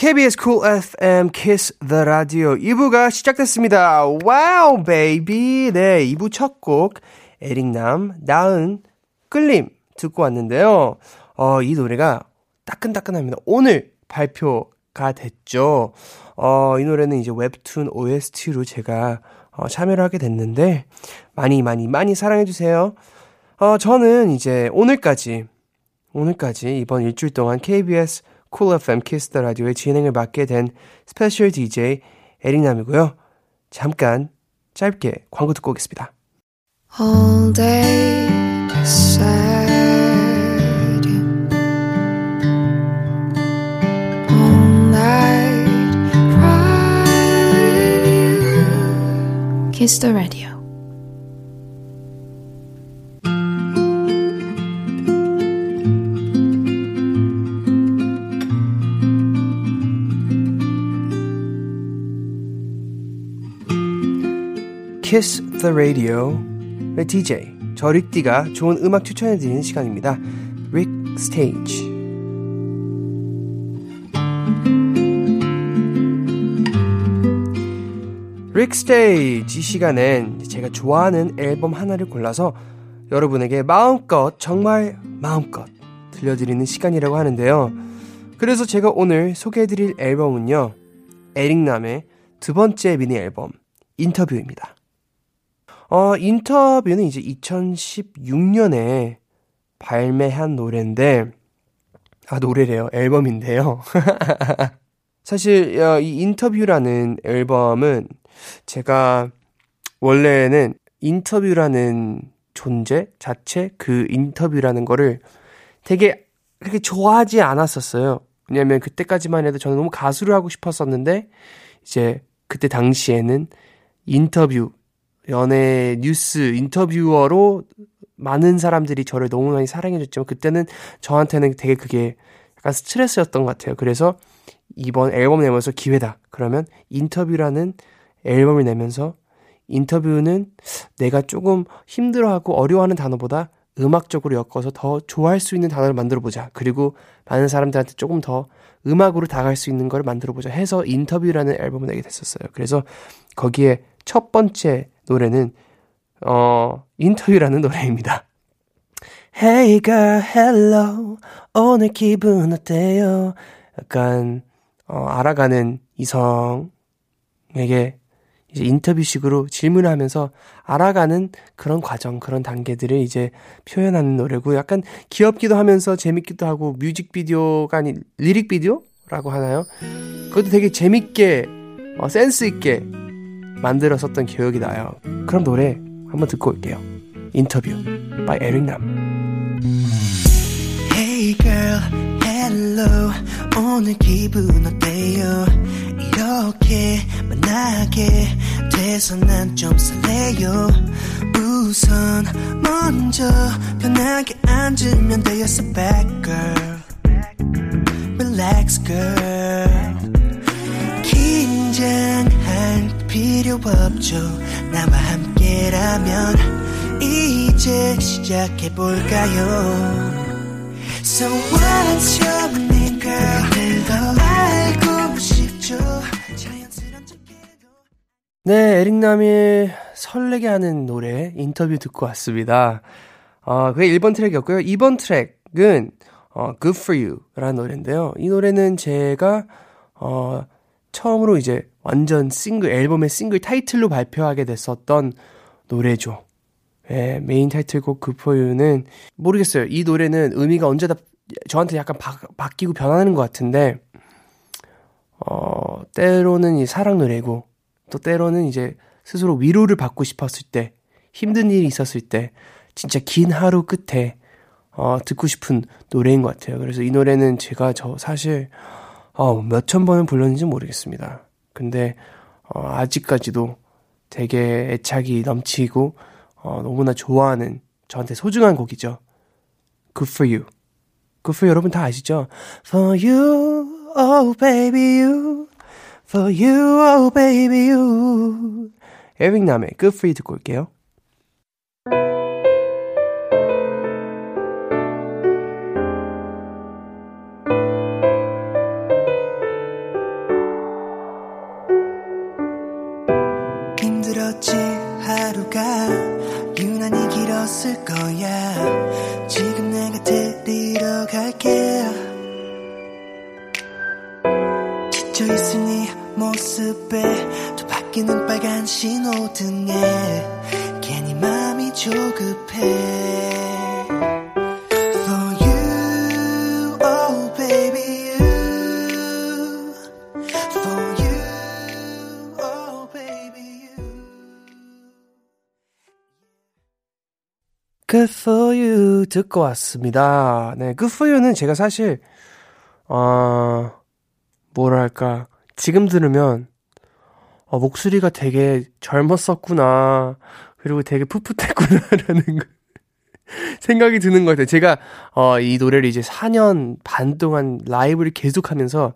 KBS Cool FM Kiss the Radio 2부가 시작됐습니다. Wow, baby. 네, 2부 첫 곡, 에릭남, 나은, 끌림 듣고 왔는데요. 어, 이 노래가 따끈따끈합니다. 오늘 발표가 됐죠. 어, 이 노래는 이제 웹툰 OST로 제가 어, 참여를 하게 됐는데, 많이, 많이, 많이 사랑해 주세요. 어, 저는 이제 오늘까지 오늘까지 이번 일주일 동안 KBS 쿨 FM 키스 더 라디오의 진행을 맡게 된 special DJ 에릭남이고요. 잠깐 짧게 광고 듣고 오겠습니다. all day sad all night cry kiss the radio Kiss the Radio의 DJ 저 릭디가 좋은 음악 추천해드리는 시간입니다. Rick Stage 릭스테이지 이 시간엔 제가 좋아하는 앨범 하나를 골라서 여러분에게 마음껏 정말 마음껏 들려드리는 시간이라고 하는데요. 그래서 제가 오늘 소개해드릴 앨범은요. 에릭남의 두 번째 미니 앨범 인터뷰입니다. 어, 인터뷰는 이제 2016년에 발매한 노래인데 아 노래래요. 앨범인데요. 사실 어, 이 인터뷰라는 앨범은 제가 원래는 인터뷰라는 존재 자체 그 인터뷰라는 거를 되게 그렇게 좋아하지 않았었어요. 왜냐면 그때까지만 해도 저는 너무 가수를 하고 싶었었는데 이제 그때 당시에는 인터뷰 연예 뉴스 인터뷰어로 많은 사람들이 저를 너무 많이 사랑해줬지만 그때는 저한테는 되게 그게 약간 스트레스였던 것 같아요. 그래서 이번 앨범 내면서 기회다. 그러면 인터뷰라는 앨범을 내면서 인터뷰는 내가 조금 힘들어하고 어려워하는 단어보다 음악적으로 엮어서 더 좋아할 수 있는 단어를 만들어 보자. 그리고 많은 사람들한테 조금 더 음악으로 다가갈 수 있는 걸 만들어 보자 해서 인터뷰라는 앨범을 내게 됐었어요. 그래서 거기에 첫 번째 노래는 어 인터뷰라는 노래입니다. Hey girl, hello. 오늘 기분 어때요? 약간 어, 알아가는 이성에게 이제 인터뷰식으로 질문을 하면서 알아가는 그런 과정, 그런 단계들을 이제 표현하는 노래고 약간 귀엽기도 하면서 재밌기도 하고 뮤직비디오가 아닌 리릭비디오라고 하나요? 그것도 되게 재밌게, 어, 센스 있게 만들었었던 기억이 나요. 그럼 노래 한번 듣고 올게요. 인터뷰 by 에릭 남. Hey girl, hello. 오늘 기분 어때요? 이렇게 만나게 돼서 난 좀 설레요. 우선 먼저 편하게 앉으면. Sit back, girl. Relax, girl. 필요 없죠. 나와 함께라면 이제 시작해볼까요? So what's your name, girl? 더 알고 싶죠. 네, 에릭남의 설레게 하는 노래 인터뷰 듣고 왔습니다. 어, 그게 1번 트랙이었고요. 2번 트랙은 어, Good For You 라는 노래인데요. 이 노래는 제가 어, 처음으로 이제 완전 싱글, 앨범의 싱글 타이틀로 발표하게 됐었던 노래죠. 예, 메인 타이틀곡 You는 모르겠어요. 이 노래는 의미가 언제 다 저한테 약간 바, 바뀌고 변하는 것 같은데 어, 때로는 이 사랑 노래고 또 때로는 이제 스스로 위로를 받고 싶었을 때 힘든 일이 있었을 때 진짜 긴 하루 끝에 어, 듣고 싶은 노래인 것 같아요. 그래서 이 노래는 제가 저 사실 어, 몇천 번을 불렀는지 모르겠습니다. 근데 어, 아직까지도 되게 애착이 넘치고 어, 너무나 좋아하는 저한테 소중한 곡이죠. Good for you. Good for you 여러분 다 아시죠? For you, oh baby you. For you, oh baby you. 에릭남의 Good for you 듣고 올게요. 듣고 왔습니다. 네, Good for you는 제가 사실 어 뭐랄까 지금 들으면 어, 목소리가 되게 젊었었구나 그리고 되게 풋풋했구나라는 거- 생각이 드는 것 같아요. 제가 어, 이 노래를 이제 4년 반 동안 라이브를 계속하면서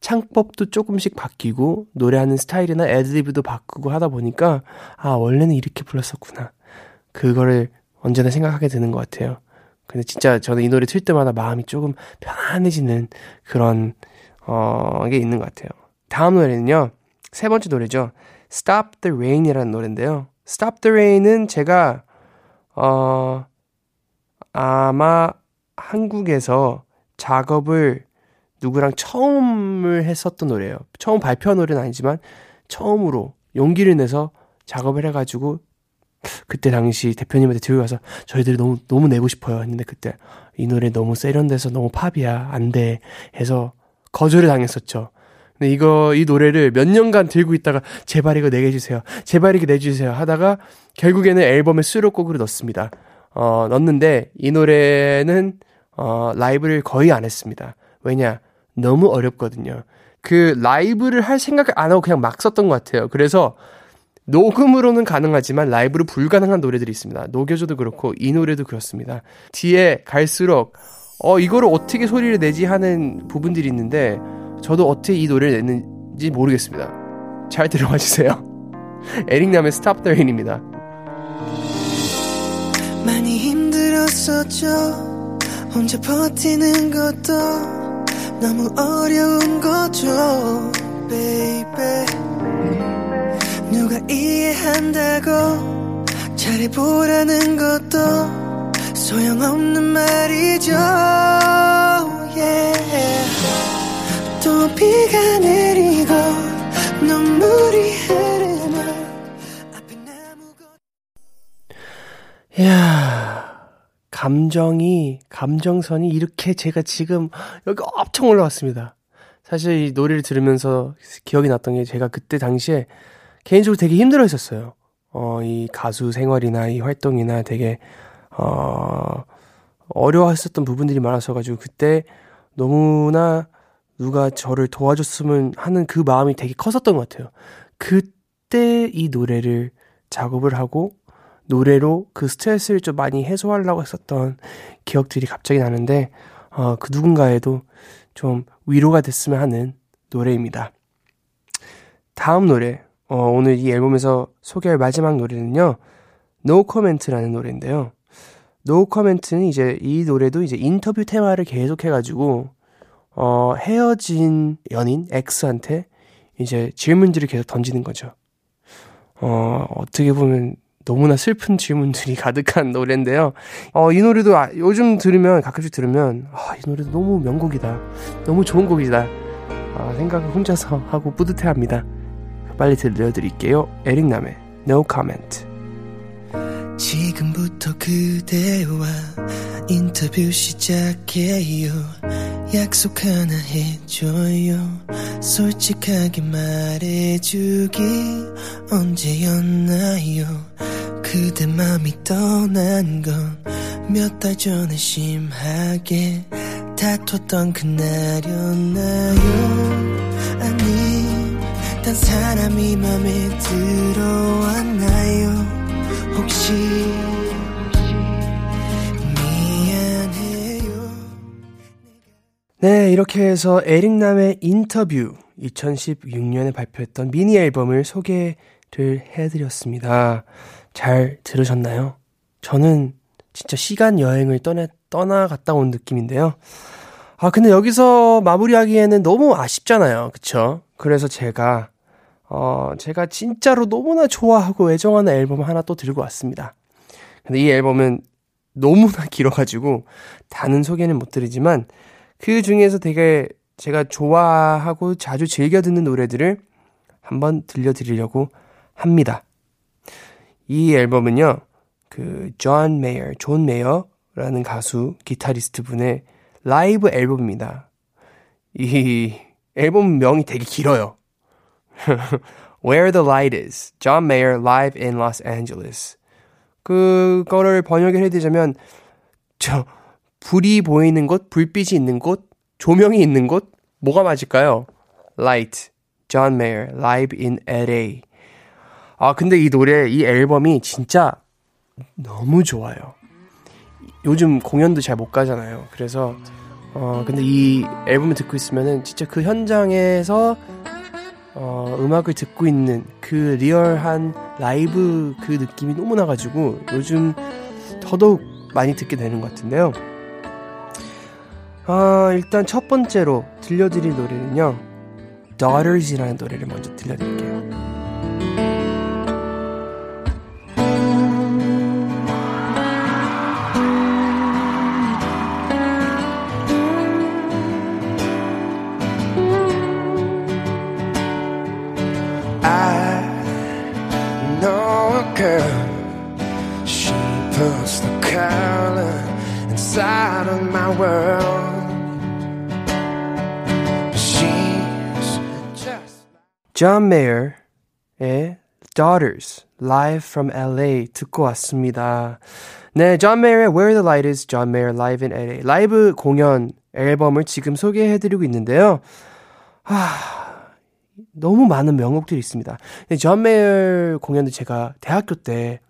창법도 조금씩 바뀌고 노래하는 스타일이나 애드리브도 바꾸고 하다 보니까 아 원래는 이렇게 불렀었구나. 그거를 언제나 생각하게 되는 것 같아요. 근데 진짜 저는 이 노래 틀 때마다 마음이 조금 편안해지는 그런 어, 게 있는 것 같아요. 다음 노래는요. 세 번째 노래죠. Stop the Rain이라는 노래인데요. Stop the Rain은 제가 어 아마 한국에서 작업을 누구랑 처음을 했었던 노래예요. 처음 발표한 노래는 아니지만 처음으로 용기를 내서 작업을 해가지고 그때 당시 대표님한테 들고 가서 저희들이 너무 너무 내고 싶어요 했는데 그때 이 노래 너무 세련돼서 너무 팝이야 안 돼 해서 거절을 당했었죠. 근데 이거 이 노래를 몇 년간 들고 있다가 제발 이거 내게 해주세요. 제발 이거 내주세요 하다가 결국에는 앨범에 수록곡으로 넣습니다. 어 넣었는데 이 노래는 어 라이브를 거의 안 했습니다. 왜냐 너무 어렵거든요. 그 라이브를 할 생각을 안 하고 그냥 막 썼던 것 같아요. 그래서 녹음으로는 가능하지만 라이브로 불가능한 노래들이 있습니다. 녹여줘도 그렇고 이 노래도 그렇습니다. 뒤에 갈수록 어 이거를 어떻게 소리를 내지 하는 부분들이 있는데 저도 어떻게 이 노래를 냈는지 모르겠습니다. 잘 들어봐 주세요. 에릭남의 Stop the Rain입니다. 많이 힘들었었죠 혼자 버티는 것도 너무 어려운 거죠 baby 누가 이해한다고 잘해보라는 것도 소용없는 말이죠 yeah. 또 비가 내리고 눈물이 흐르면 앞에 나무가 이야, 감정이, 감정선이 이렇게 제가 지금 여기 엄청 올라왔습니다. 사실 이 노래를 들으면서 기억이 났던 게 제가 그때 당시에 개인적으로 되게 힘들어 했었어요. 어, 이 가수 생활이나 이 활동이나 되게, 어, 어려워했었던 부분들이 많았어가지고 그때 너무나 누가 저를 도와줬으면 하는 그 마음이 되게 컸었던 것 같아요. 그때 이 노래를 작업을 하고 노래로 그 스트레스를 좀 많이 해소하려고 했었던 기억들이 갑자기 나는데, 어, 그 누군가에도 좀 위로가 됐으면 하는 노래입니다. 다음 노래, 어, 오늘 이 앨범에서 소개할 마지막 노래는요, No Comment라는 노래인데요. No Comment는 이제 이 노래도 이제 인터뷰 테마를 계속해가지고, 어, 헤어진 연인 X한테 이제 질문들을 계속 던지는 거죠. 어, 어떻게 보면 너무나 슬픈 질문들이 가득한 노래인데요. 어, 이 노래도 아, 요즘 들으면, 가끔씩 들으면, 아, 이 노래도 너무 명곡이다. 너무 좋은 곡이다. 아, 생각을 혼자서 하고 뿌듯해 합니다. 빨리 들려드릴게요. 에릭남의 No Comment. 지금부터 그대와 인터뷰 시작해요 약속 하나 해줘요 솔직하게 말해주기 언제였나요 그대 맘이 떠난 건 몇 달 전에 심하게 다퉜던 그날이었나요 딴 사람이 맘에 들어왔나요 혹시 미안해요 네, 이렇게 해서 에릭남의 인터뷰 2016년에 발표했던 미니 앨범을 소개를 해드렸습니다. 잘 들으셨나요? 저는 진짜 시간 여행을 떠나, 떠나갔다 온 느낌인데요. 아, 근데 여기서 마무리하기에는 너무 아쉽잖아요. 그쵸? 그래서 제가, 어, 제가 진짜로 너무나 좋아하고 애정하는 앨범 하나 또 들고 왔습니다. 근데 이 앨범은 너무나 길어가지고, 다는 소개는 못 드리지만, 그 중에서 되게 제가 좋아하고 자주 즐겨 듣는 노래들을 한번 들려드리려고 합니다. 이 앨범은요, 그, 존 메이어, 존 메이어라는 가수, 기타리스트 분의 라이브 앨범입니다. 이 앨범 명이 되게 길어요. Where the Light Is, John Mayer Live in Los Angeles. 그거를 번역을 해드리자면, 저, 불이 보이는 곳, 불빛이 있는 곳, 조명이 있는 곳, 뭐가 맞을까요? Light, John Mayer, Live in LA. 아, 근데 이 노래, 이 앨범이 진짜 너무 좋아요. 요즘 공연도 잘 못 가잖아요. 그래서, 어, 근데 이 앨범을 듣고 있으면은 진짜 그 현장에서, 어, 음악을 듣고 있는 그 리얼한 라이브 그 느낌이 너무 나가지고 요즘 더더욱 많이 듣게 되는 것 같은데요. 아, 일단 첫 번째로 들려드릴 노래는요. Daughters이라는 노래를 먼저 들려드릴게요. John Mayer의 Daughters Live from LA 듣고 왔습니다. 네, John Mayer의 Where the Light Is, John Mayer Live in LA 라이브 공연 앨범을 지금 소개해드리고 있는데요. 하, 너무 많은 명곡들이 있습니다. 존 메이어 공연도 제가 대학교 때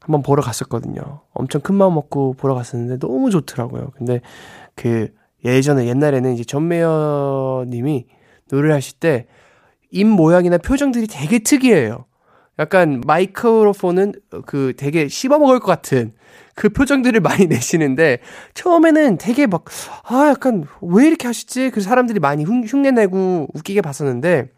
한번 보러 갔었거든요. 엄청 큰 마음 먹고 보러 갔었는데 너무 좋더라고요. 근데 그 예전에 옛날에는 이제 존 메이어 님이 노래를 하실 때 입 모양이나 표정들이 되게 특이해요. 약간 마이크로폰은 그 되게 씹어먹을 것 같은 그 표정들을 많이 내시는데 처음에는 되게 막 아 약간 왜 이렇게 하시지? 그 사람들이 많이 흉, 흉내내고 웃기게 봤었는데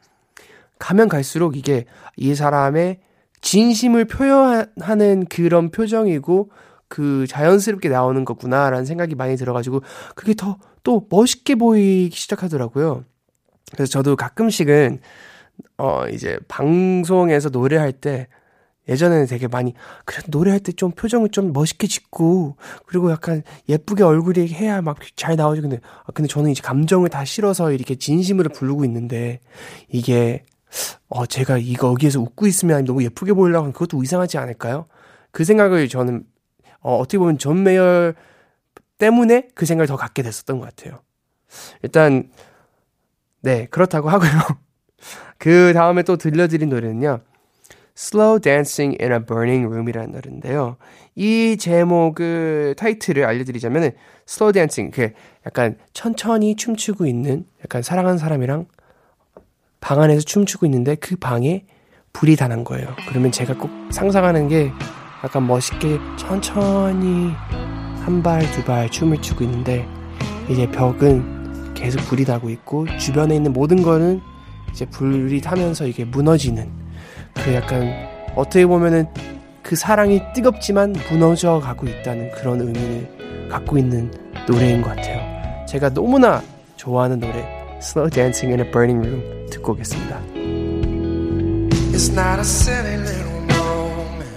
가면 갈수록 이게 이 사람의 진심을 표현하는 그런 표정이고 그 자연스럽게 나오는 거구나라는 생각이 많이 들어가지고 그게 더 또 멋있게 보이기 시작하더라고요. 그래서 저도 가끔씩은 어 이제 방송에서 노래할 때 예전에는 되게 많이 그래도 노래할 때 좀 표정을 좀 멋있게 짓고 그리고 약간 예쁘게 얼굴이 해야 막 잘 나오죠. 근데 아, 근데 저는 이제 감정을 다 실어서 이렇게 진심으로 부르고 있는데 이게 어 제가 이거 여기에서 웃고 있으면 너무 예쁘게 보이려고 하면 그것도 이상하지 않을까요? 그 생각을 저는 어 어떻게 보면 존 메이어 때문에 그 생각을 더 갖게 됐었던 것 같아요. 일단 네 그렇다고 하고요. 그 다음에 또 들려드린 노래는요. Slow Dancing in a Burning Room이라는 노래인데요. 이 제목을 타이틀을 알려드리자면 Slow Dancing 그 약간 천천히 춤추고 있는 약간 사랑하는 사람이랑 방 안에서 춤추고 있는데 그 방에 불이 다 난 거예요. 그러면 제가 꼭 상상하는 게 약간 멋있게 천천히 한 발 두 발 춤을 추고 있는데 이제 벽은 계속 불이 나고 있고 주변에 있는 모든 거는 이제 불이 타면서 이게 무너지는 그 약간 어떻게 보면은 그 사랑이 뜨겁지만 무너져 가고 있다는 그런 의미를 갖고 있는 노래인 것 같아요. 제가 너무나 좋아하는 노래 Slow Dancing in a Burning Room 듣고 오겠습니다. It's not a silly little moment.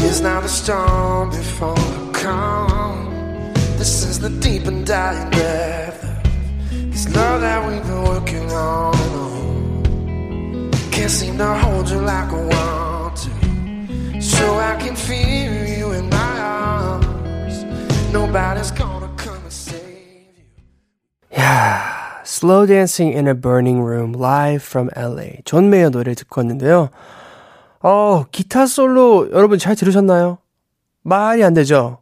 It's not a storm before the calm. This is the deep and dying depth. It's love that we've been working on. and on. Can't seem to hold you like I want to. So I can feel you in my arms. Nobody's gonna come and save you. 야, Slow Dancing in a Burning Room live from LA. 존 메이어 노래 듣고 왔는데요. 어, 기타 솔로 여러분 잘 들으셨나요? 말이 안 되죠?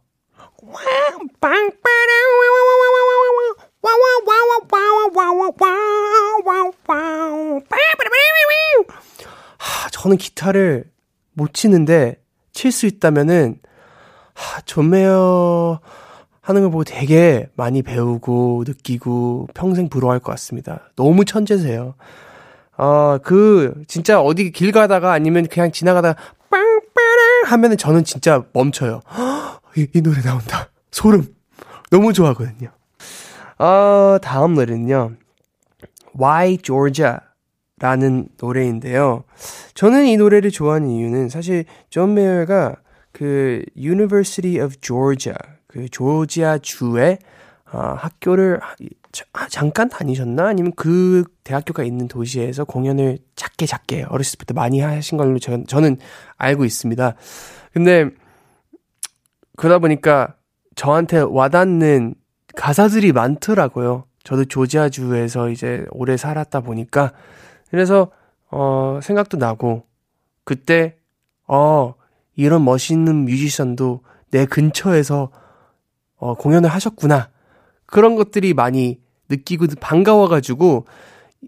하, 저는 기타를 못 치는데 칠 수 있다면은 하, 존 메이어 하는 걸 보고 되게 많이 배우고 느끼고 평생 부러워할 것 같습니다. 너무 천재세요. 어, 그, 진짜 어디 길 가다가 아니면 그냥 지나가다가 빵빠랑 하면은 저는 진짜 멈춰요. 헉, 이, 이 노래 나온다. 소름. 너무 좋아하거든요. 어, 다음 노래는요. Why Georgia? 라는 노래인데요. 저는 이 노래를 좋아하는 이유는 사실 존 메이어가 그 University of Georgia 그 조지아 주에 어, 학교를 아, 잠깐 다니셨나 아니면 그 대학교가 있는 도시에서 공연을 작게 작게 어렸을 때부터 많이 하신 걸로 저, 저는 알고 있습니다. 근데 그러다 보니까 저한테 와닿는 가사들이 많더라고요. 저도 조지아주에서 이제 오래 살았다 보니까 그래서 어 생각도 나고 그때 어 이런 멋있는 뮤지션도 내 근처에서 어 공연을 하셨구나. 그런 것들이 많이 느끼고 반가워 가지고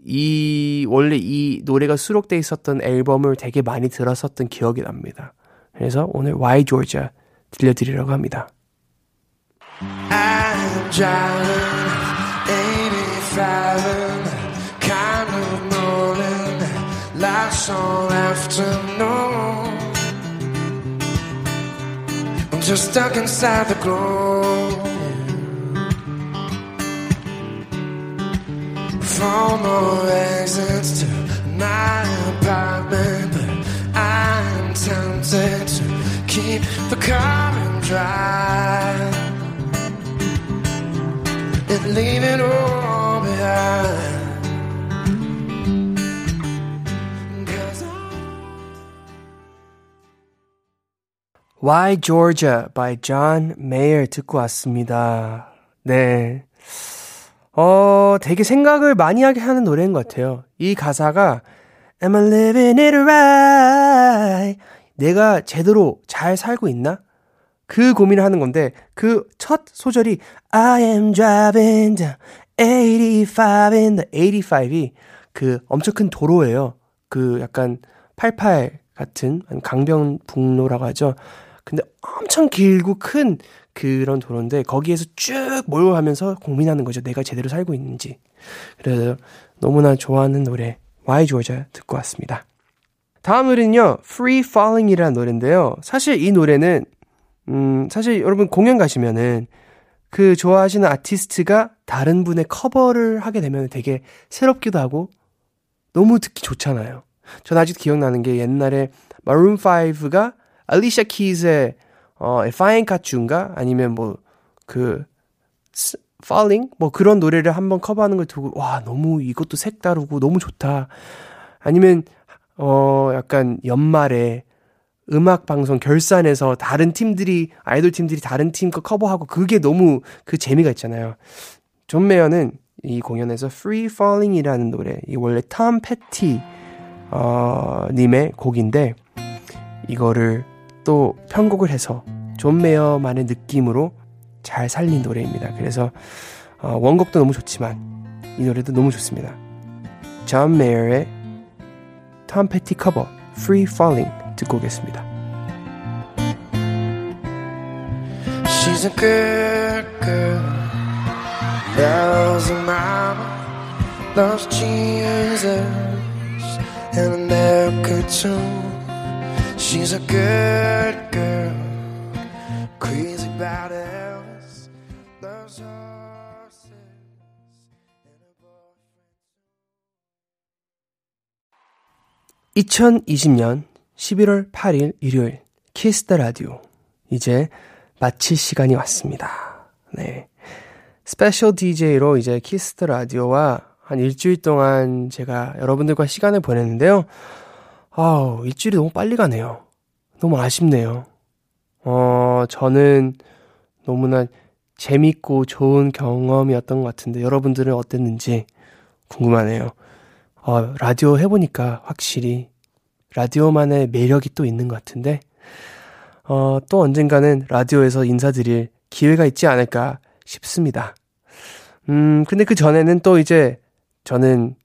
이 원래 이 노래가 수록돼 있었던 앨범을 되게 많이 들었었던 기억이 납니다. 그래서 오늘 Why Georgia 들려드리려고 합니다. Driving 85 and kind of morning, last all afternoon. I'm just stuck inside the glow. Four more exits to my apartment, but I'm tempted to keep the current dry and leave it all behind. Why Georgia by John Mayer 듣고 왔습니다. 네. 어, 되게 생각을 많이 하게 하는 노래인 것 같아요. 이 가사가 Am I living it right? 내가 제대로 잘 살고 있나? 그 고민을 하는 건데 그 첫 소절이 I am driving down 85 in the 85이 그 엄청 큰 도로예요. 그 약간 88 같은 강변북로라고 하죠. 근데 엄청 길고 큰 그런 도로인데 거기에서 쭉 몰고 가면서 고민하는 거죠. 내가 제대로 살고 있는지. 그래서 너무나 좋아하는 노래 Why Georgia 듣고 왔습니다. 다음 노래는요. Free Falling이라는 노래인데요. 사실 이 노래는 음, 사실 여러분 공연 가시면은 그 좋아하시는 아티스트가 다른 분의 커버를 하게 되면 되게 새롭기도 하고 너무 듣기 좋잖아요. 전 아직 기억나는 게 옛날에 마룬 5가 알리샤 키즈의 어, Fine Cat인가 아니면 뭐그 Falling 뭐 그런 노래를 한번 커버하는 걸 두고 와 너무 이것도 색다르고 너무 좋다. 아니면 어 약간 연말에 음악 방송 결산에서 다른 팀들이 아이돌 팀들이 다른 팀 거 커버하고 그게 너무 그 재미가 있잖아요. 존 메어는 이 공연에서 Free Falling이라는 노래, 이 원래 톰 패티 어, 님의 곡인데 이거를 또 편곡을 해서 존 메어만의 느낌으로 잘 살린 노래입니다. 그래서 어, 원곡도 너무 좋지만 이 노래도 너무 좋습니다. 존 메어의 톰 패티 커버 Free Falling 듣고 오겠습니다. She's a good girl. Loves her mama. Loves Jesus. And America too. She's a good girl. Crazy about Elvis. Loves horses. And a boyfriend. 2020년 11월 8일 일요일 Kiss the Radio 이제 마칠 시간이 왔습니다. 네. 스페셜 DJ로 이제 Kiss the Radio와 한 일주일 동안 제가 여러분들과 시간을 보냈는데요. 아우, 일주일이 너무 빨리 가네요. 너무 아쉽네요. 어, 저는 너무나 재밌고 좋은 경험이었던 것 같은데 여러분들은 어땠는지 궁금하네요. 어, 라디오 해보니까 확실히 라디오만의 매력이 또 있는 것 같은데, 어, 또 언젠가는 라디오에서 인사드릴 기회가 있지 않을까 싶습니다. 음, 근데 그 전에는 또 이제 저는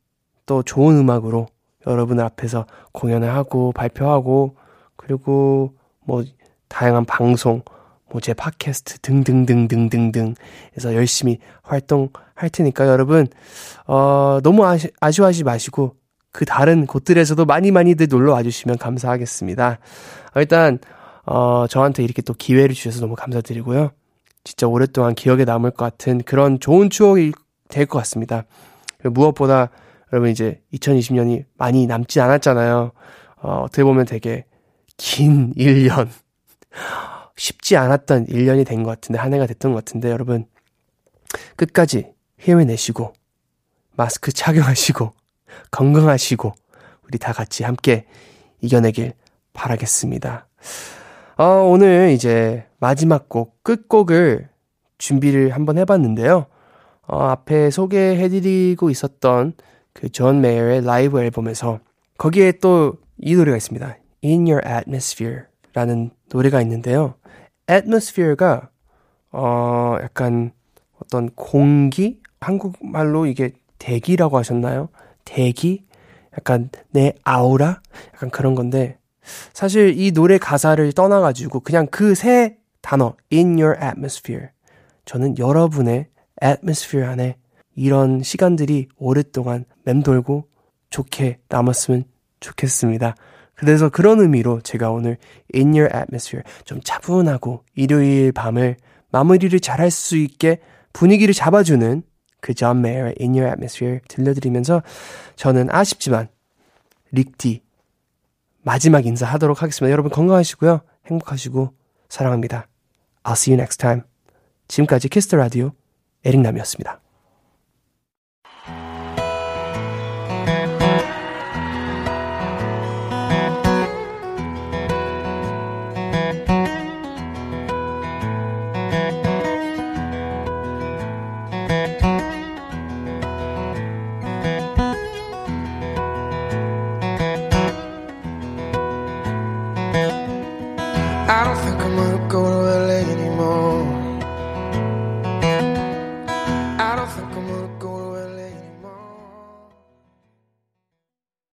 또 좋은 음악으로 여러분 앞에서 공연을 하고 발표하고 그리고 뭐 다양한 방송, 뭐 제 팟캐스트 등등등등등등 해서 열심히 활동할 테니까 여러분 어 너무 아시, 아쉬워하지 마시고 그 다른 곳들에서도 많이 많이들 놀러 와주시면 감사하겠습니다. 어, 일단 어 저한테 이렇게 또 기회를 주셔서 너무 감사드리고요. 진짜 오랫동안 기억에 남을 것 같은 그런 좋은 추억이 될 것 같습니다. 무엇보다 여러분 이제 2020년이 많이 남지 않았잖아요. 어, 어떻게 보면 되게 긴 1년. 쉽지 않았던 1년이 된 것 같은데, 한 해가 됐던 것 같은데, 여러분. 끝까지 힘을 내시고, 마스크 착용하시고, 건강하시고, 우리 다 같이 함께 이겨내길 바라겠습니다. 어, 오늘 이제 마지막 곡, 끝곡을 준비를 한번 해봤는데요. 어, 앞에 소개해드리고 있었던 그 존 메이어의 라이브 앨범에서 거기에 또 이 노래가 있습니다. In Your Atmosphere 라는 노래가 있는데요. atmosphere가 어 약간 어떤 공기 한국말로 이게 대기라고 하셨나요? 대기? 약간 내 아우라? 약간 그런 건데 사실 이 노래 가사를 떠나가지고 그냥 그 세 단어 in your atmosphere. 저는 여러분의 atmosphere 안에 이런 시간들이 오랫동안 맴돌고 좋게 남았으면 좋겠습니다. 그래서 그런 의미로 제가 오늘 In Your Atmosphere 좀 차분하고 일요일 밤을 마무리를 잘할 수 있게 분위기를 잡아주는 그 존 메이어의 In Your Atmosphere 들려드리면서 저는 아쉽지만 릭디 마지막 인사하도록 하겠습니다. 여러분 건강하시고요. 행복하시고 사랑합니다. I'll see you next time. 지금까지 Kiss the Radio 에릭남이었습니다.